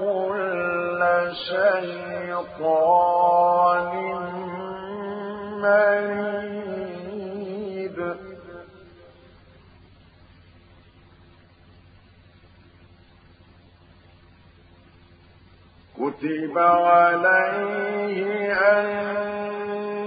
كل شيطان مريد كتب عليه أنه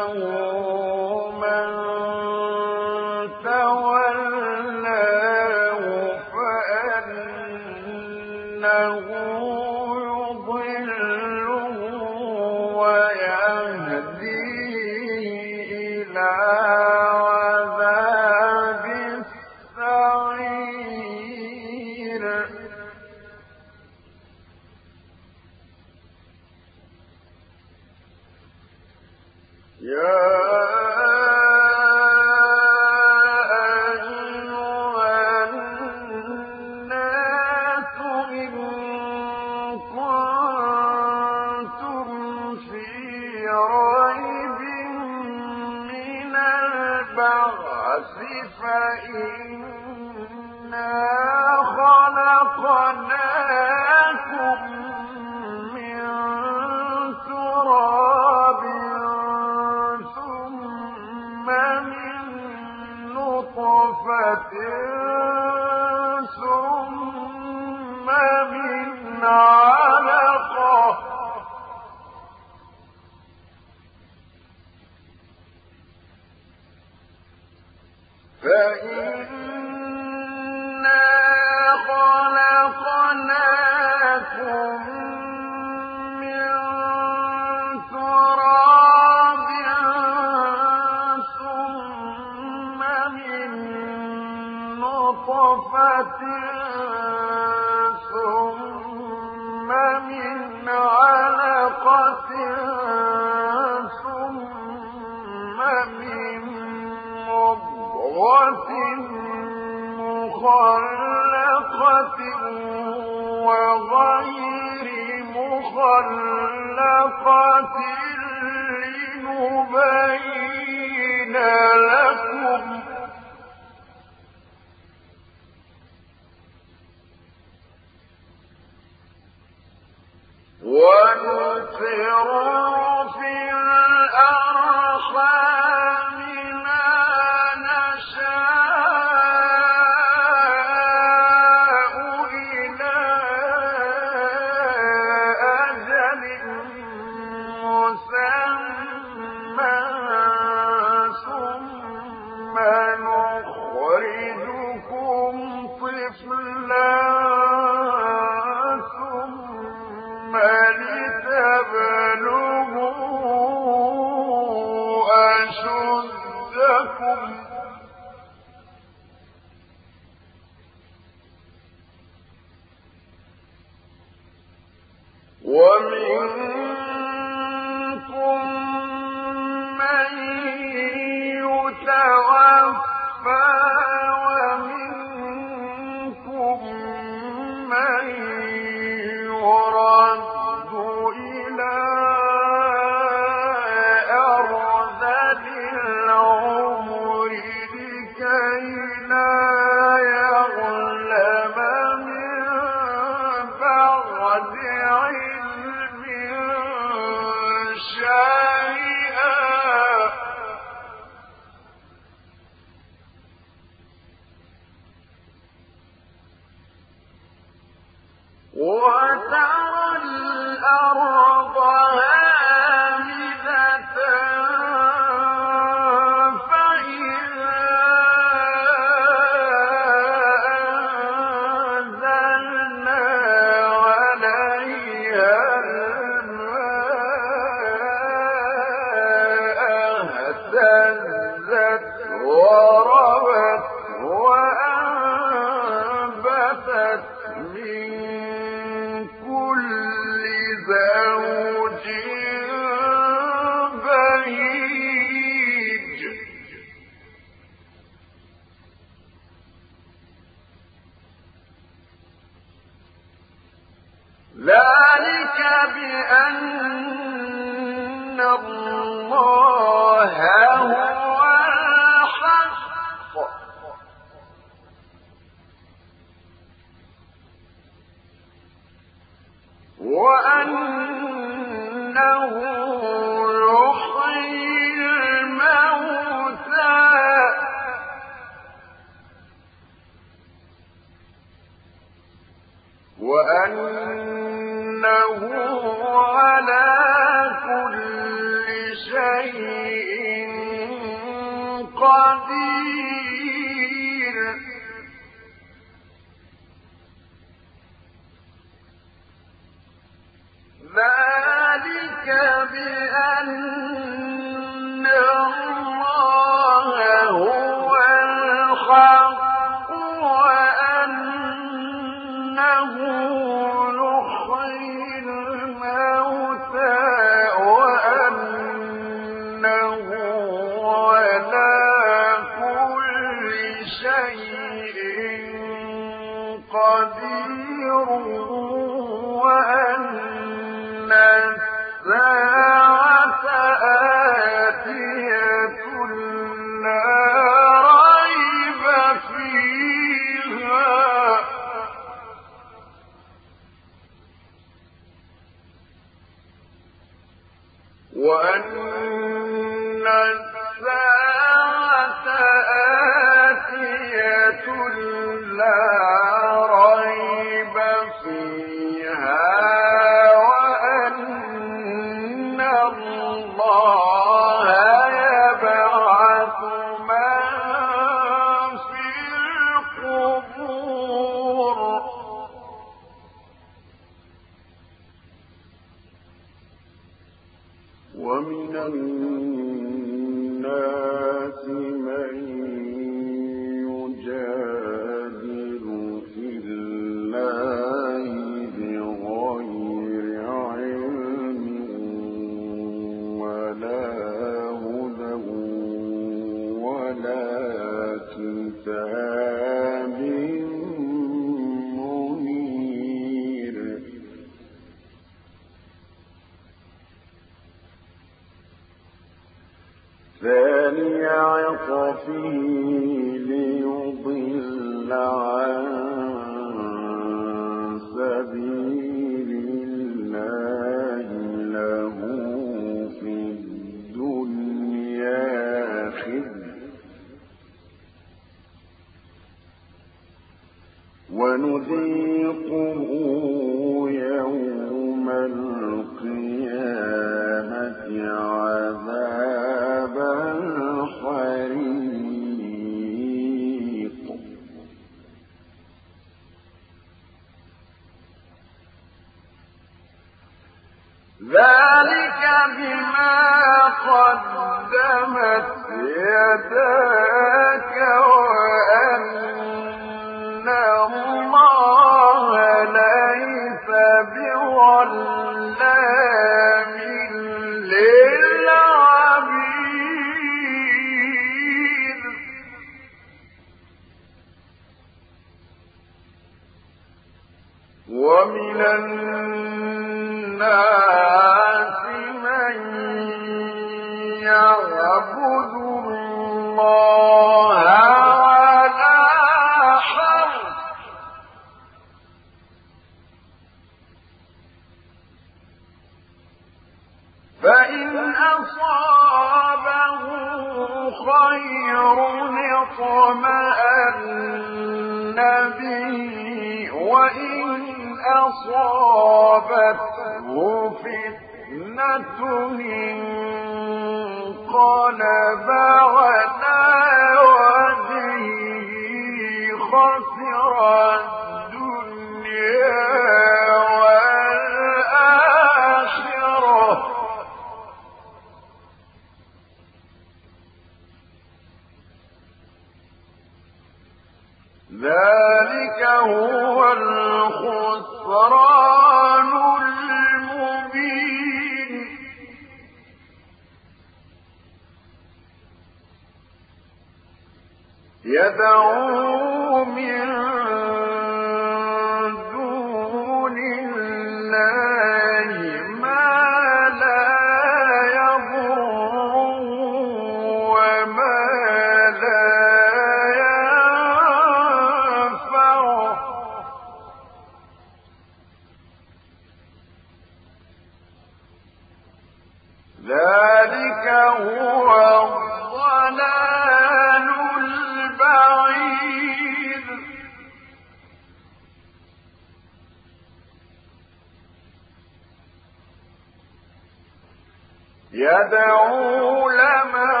يدعو لمن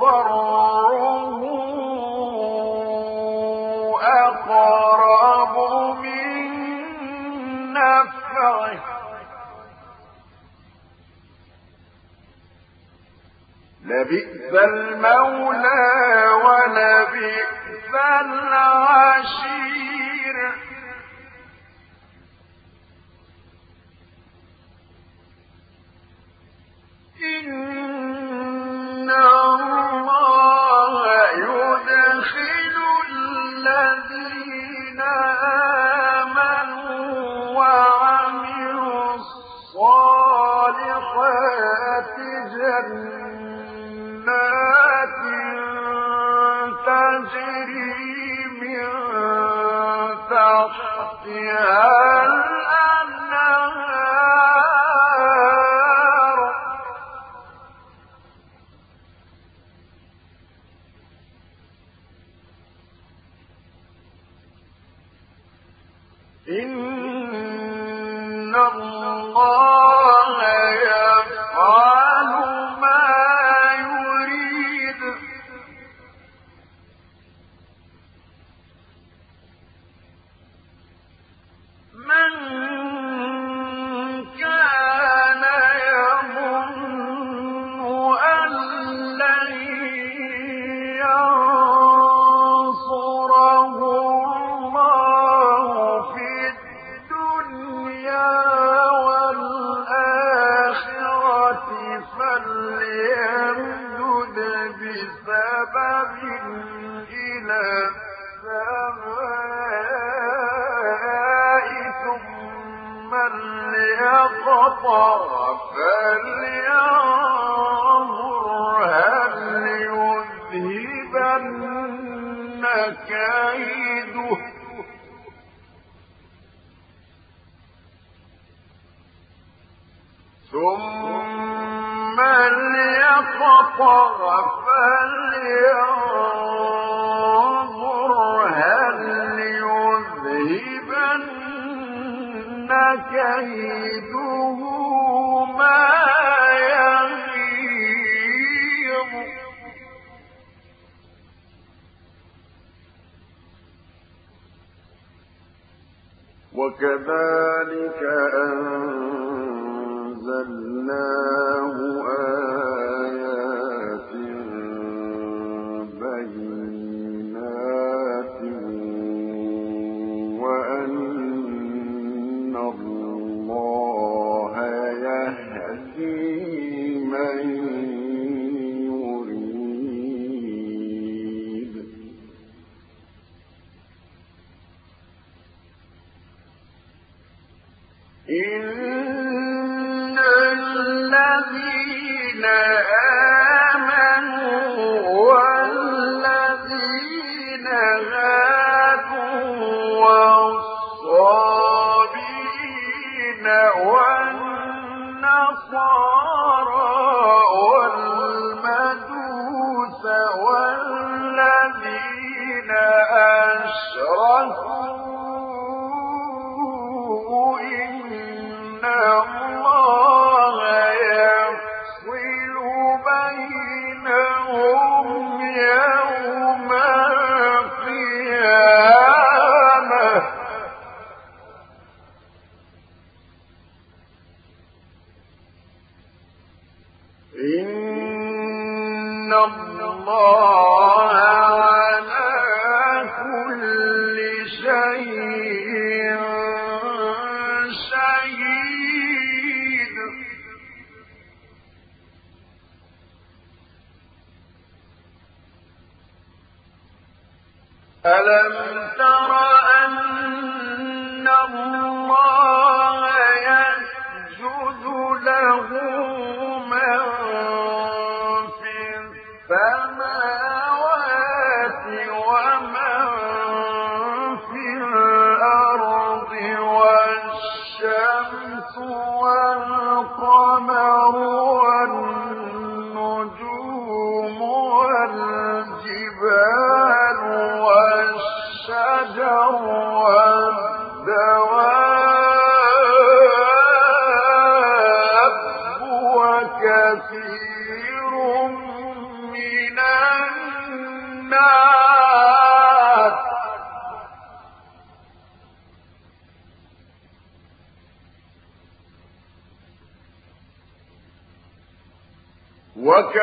ضره أقرب من نفعه. لبئس الموت فيها المطر فلينظر ثم فلينظر هل يذهبن كيده وكذلك أنزلناه إن الله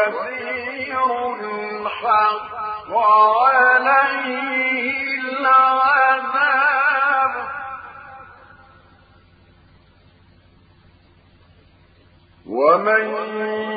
وكثير حق عليه العذاب ومن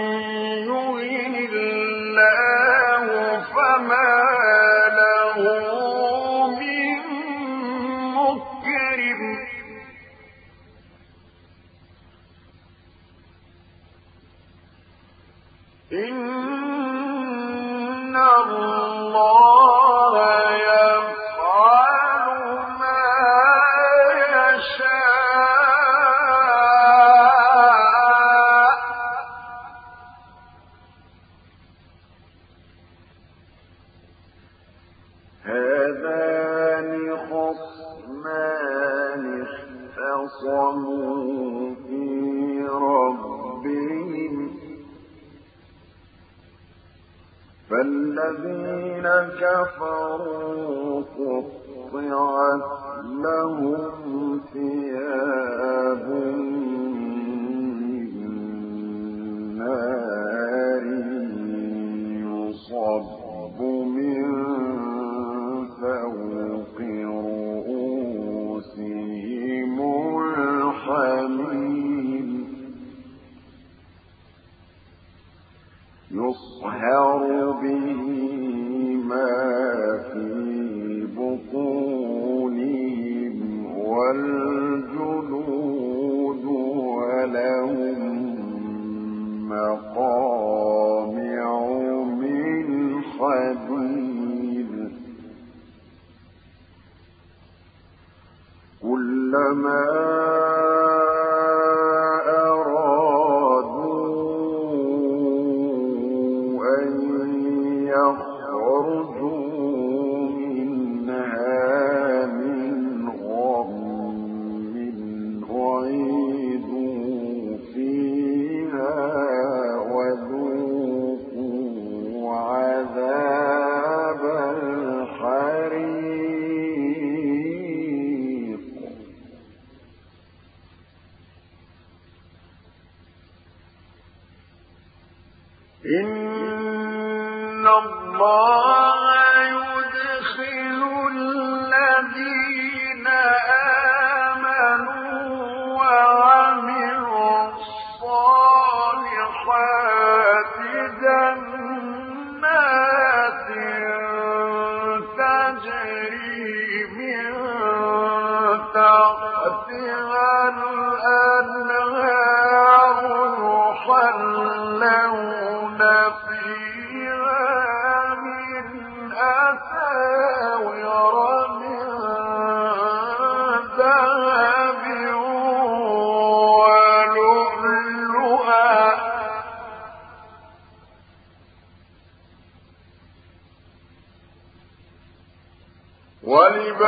من تحتها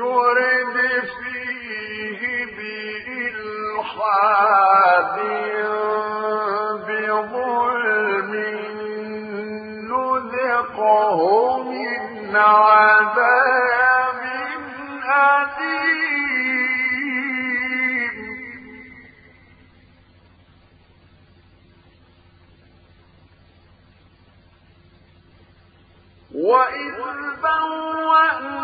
يرد فيه بظلم نذقه من عذاب وإذ بوأنا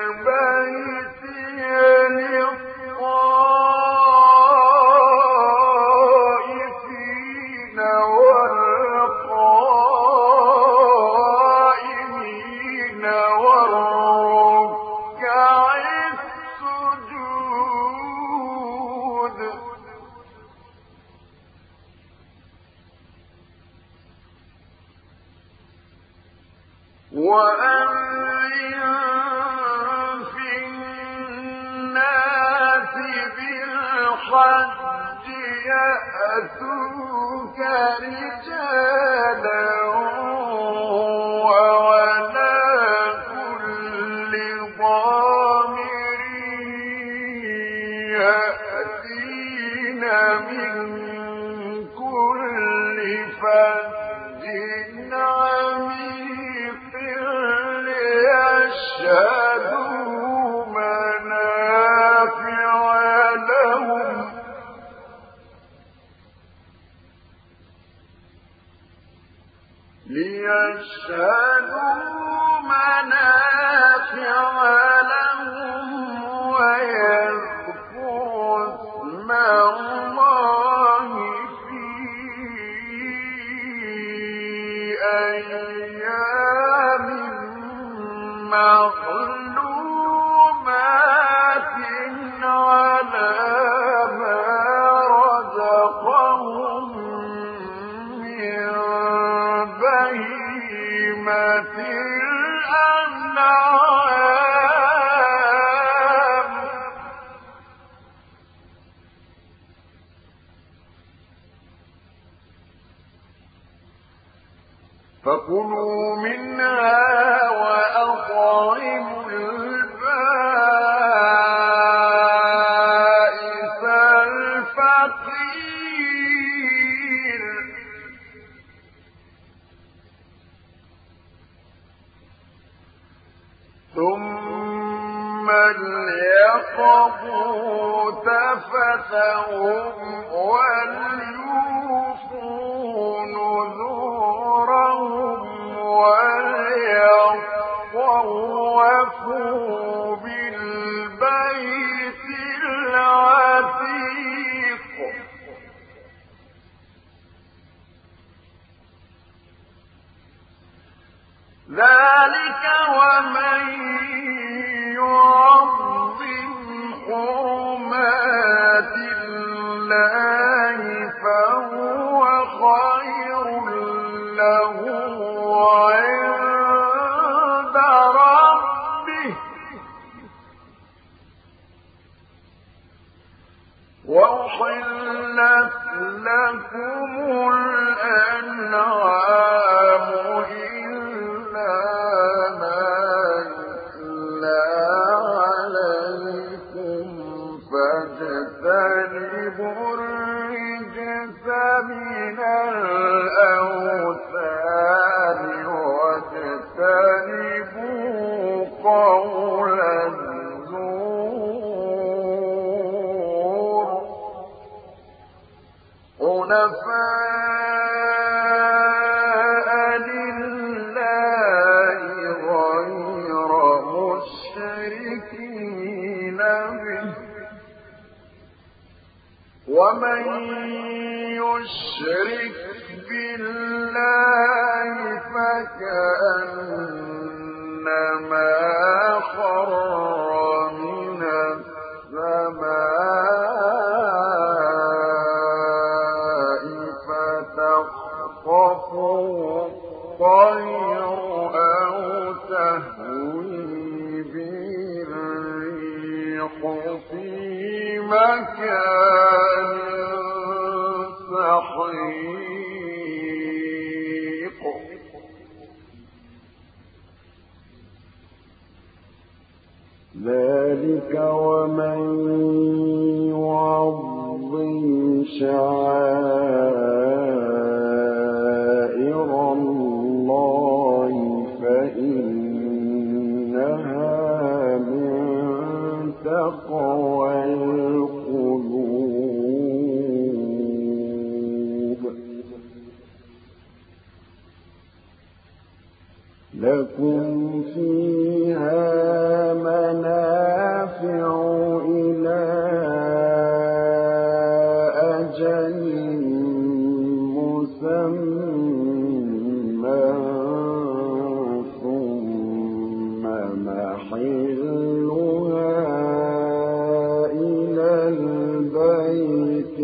البيت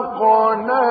خلقنا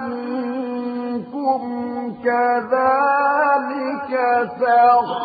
منكم كذلك سخرها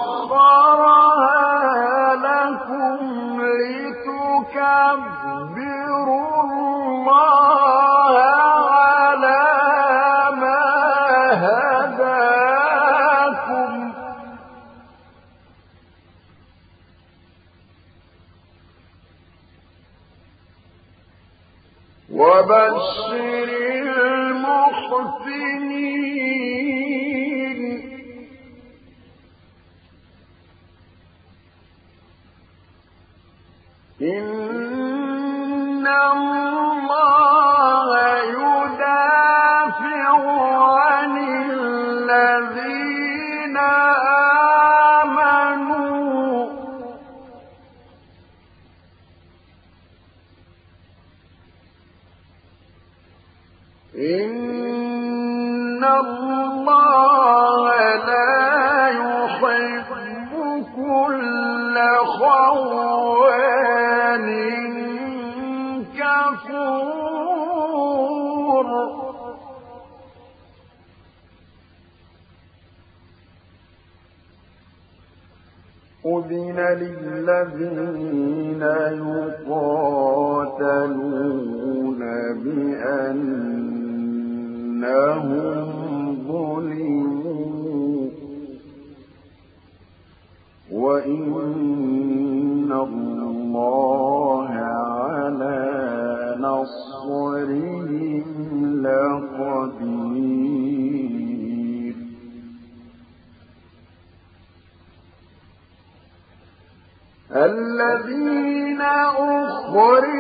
Glory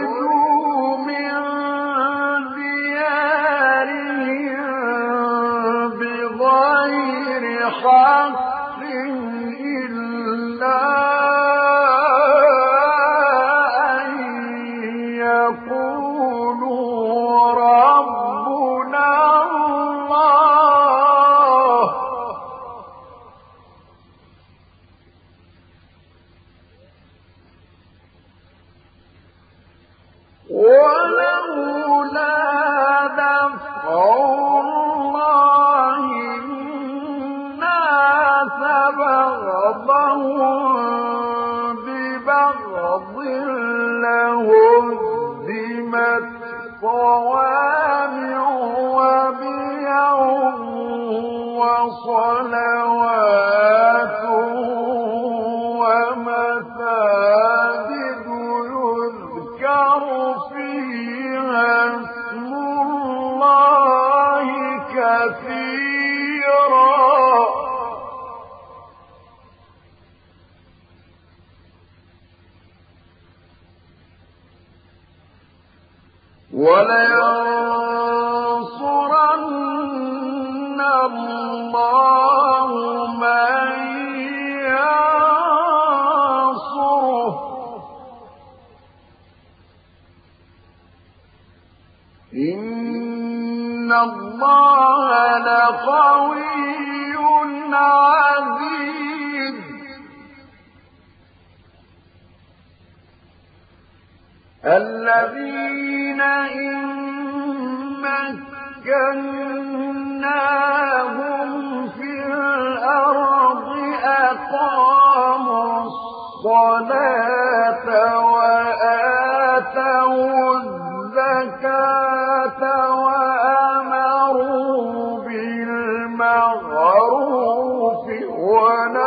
غروف ولا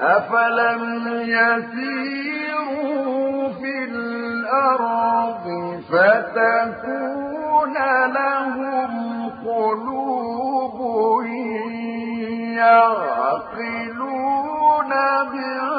أفلم يسيروا في الأرض فتكون لهم قلوب يعقلون بها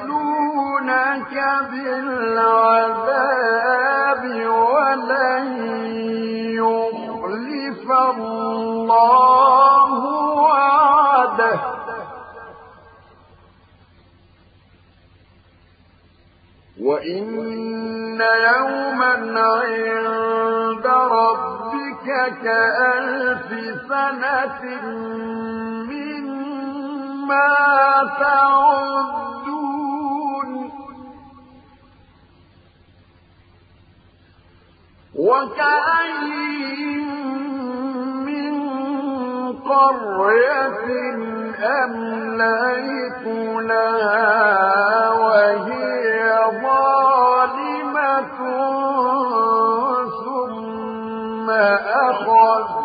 يستعجلونك بالعذاب ولن يخلف الله وعده. وإن يوما عند ربك كألف سنة بما تعدون وكأين من قرية أمليت لها وهي ظالمة ثم أخذت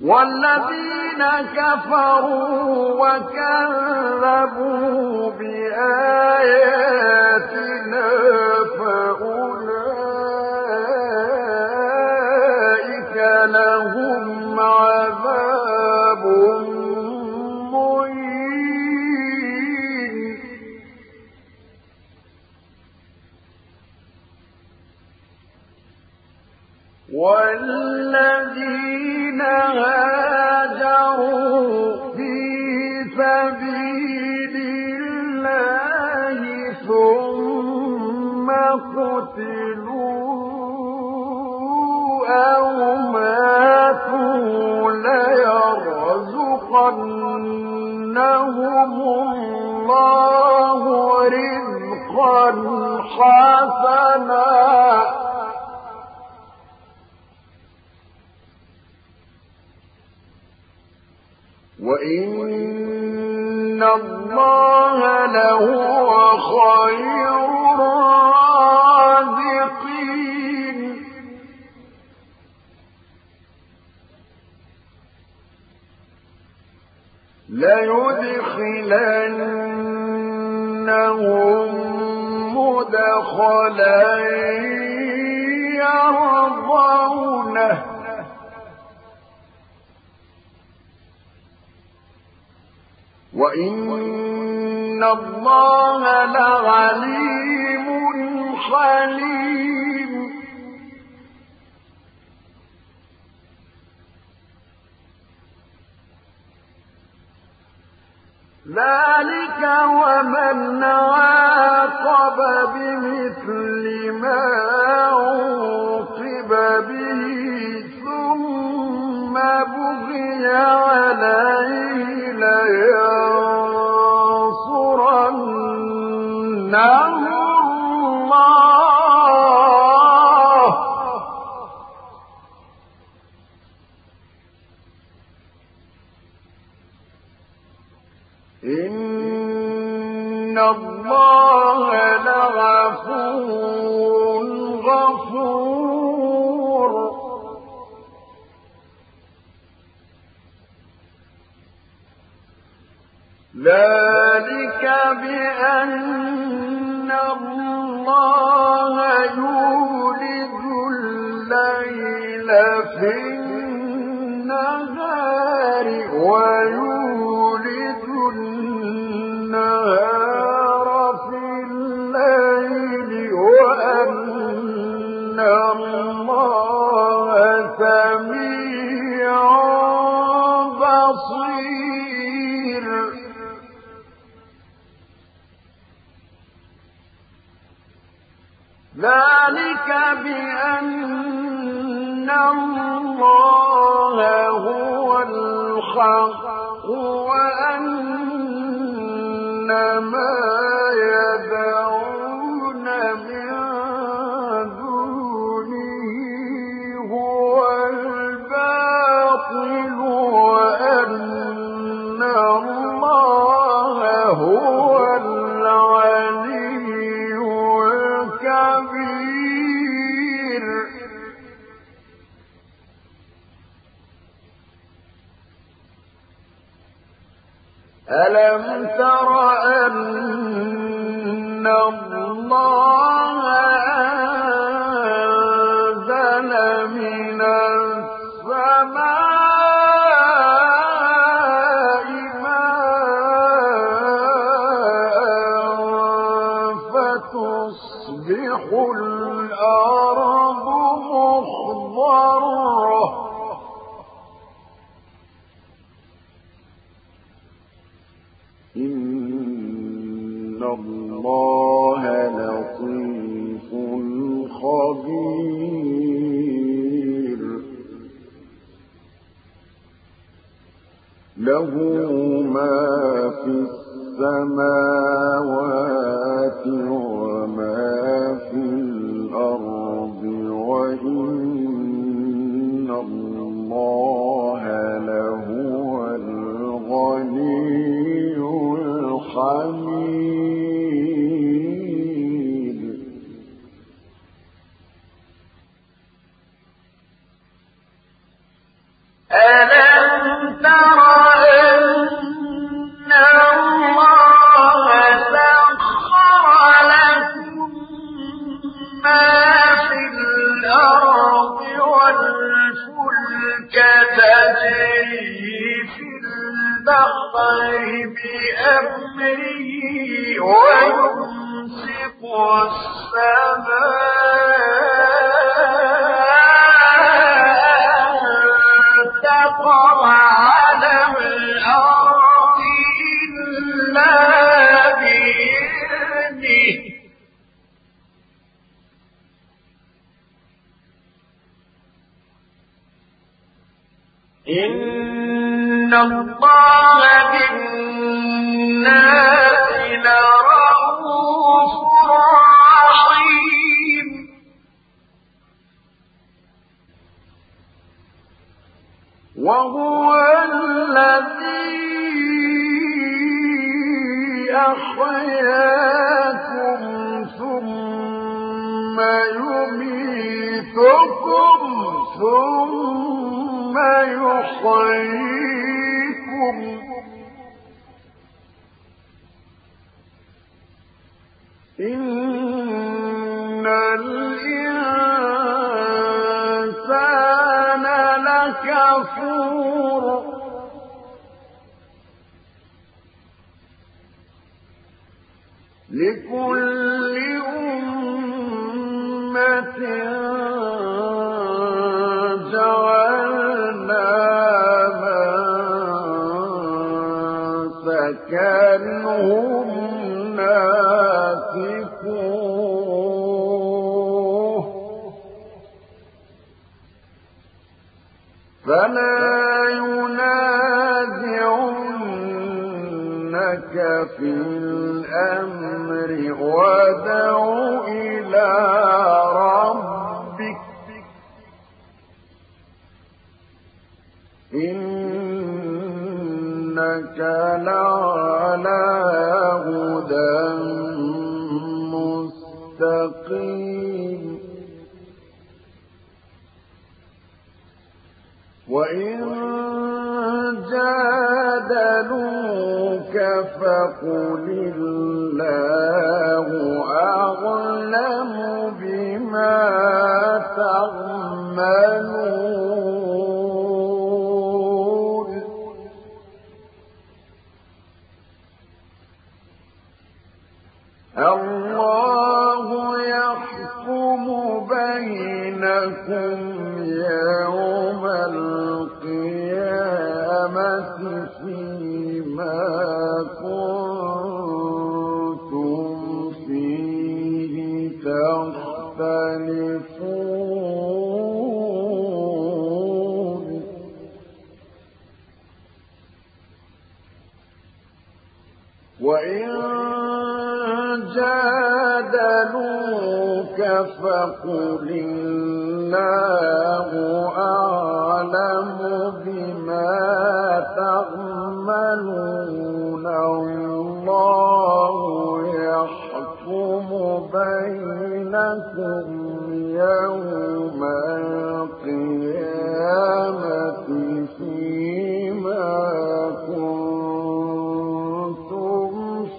والذين كفروا وكذبوا بآياتنا يمنهم الله رزقا حسنا. وإن الله لهو خير ليدخلنهم مدخلا يرضونه. وإن الله لعليم حليم. ذلك ومن عاقب بمثل ما عوقب به ثم بغي عليه الأرض خير وإن جادلوك فقل الله أعلم بما تعملون الله يحكم بينكم يوم القيامة فيما كنتم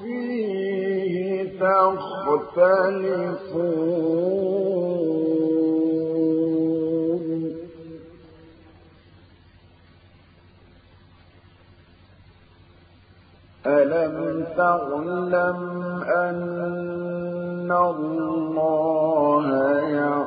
فيه تختلفون. ألم تعلم أن الله يعلم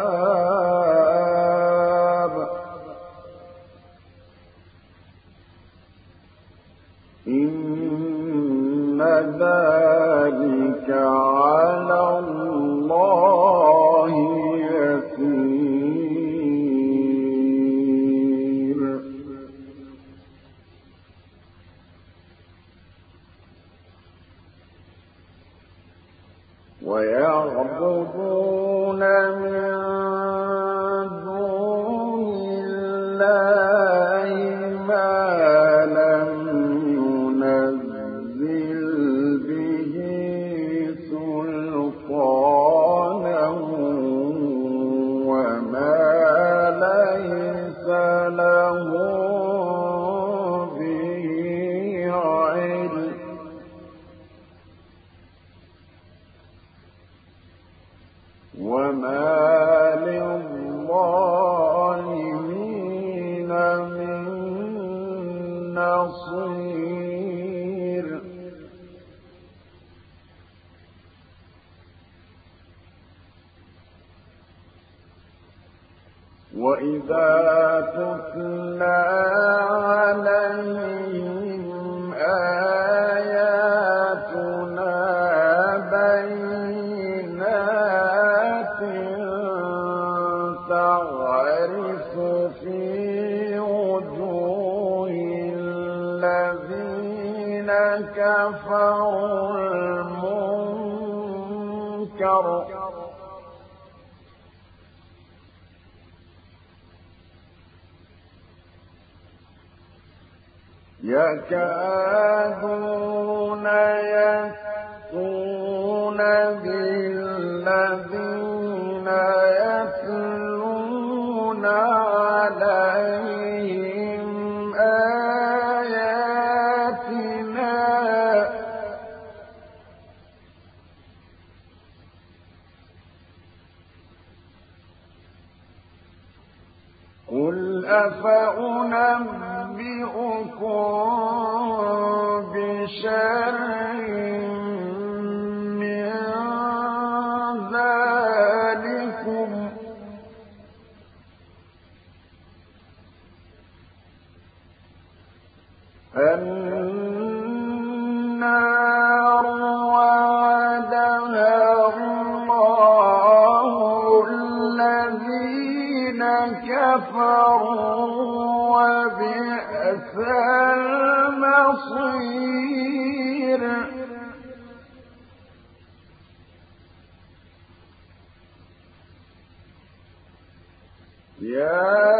يا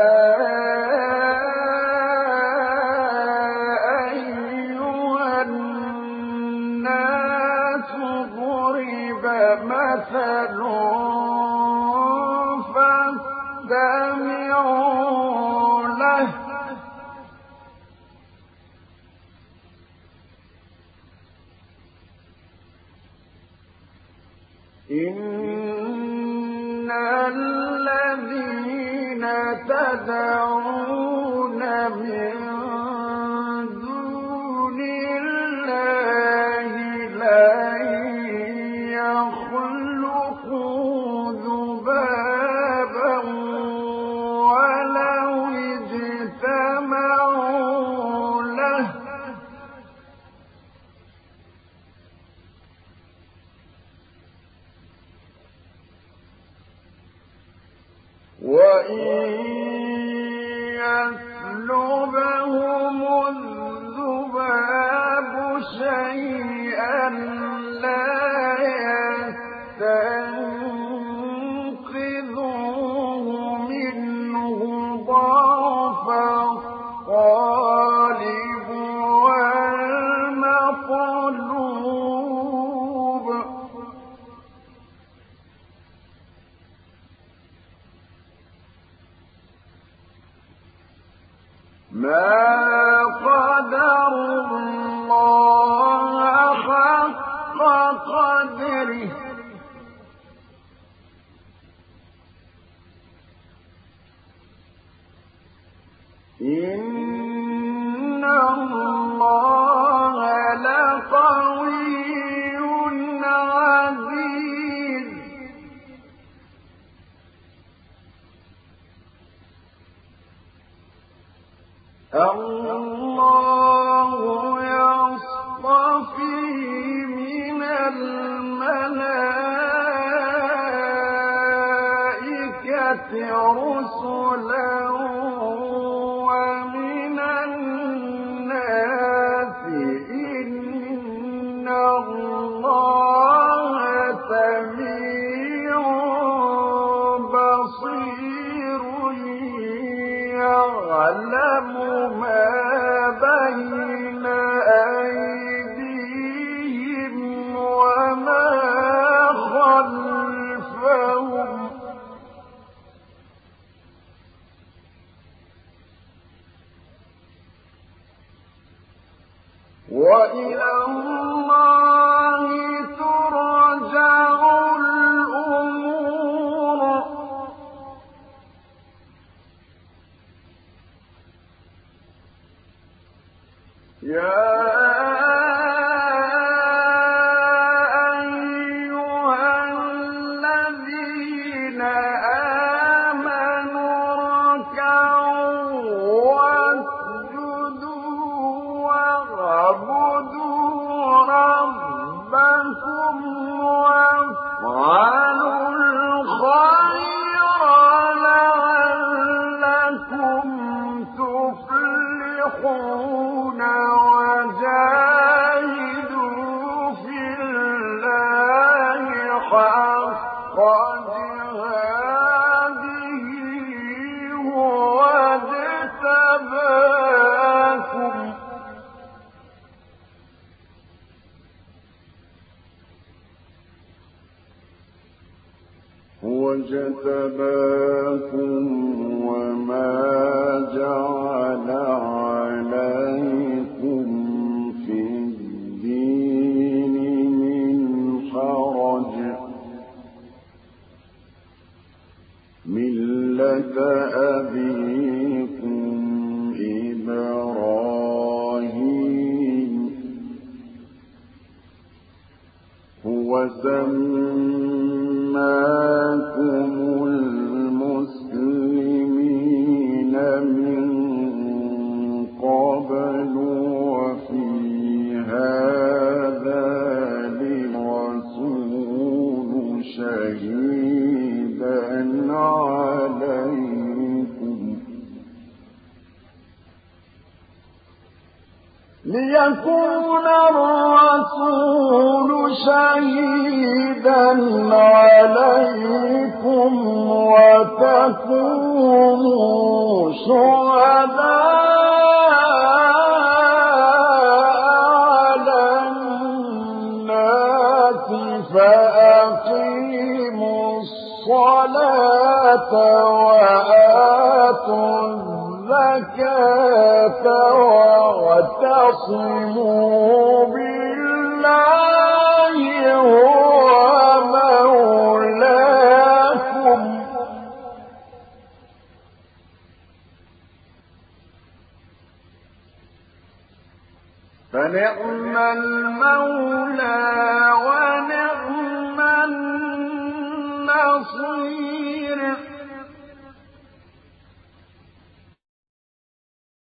إن اجتباكم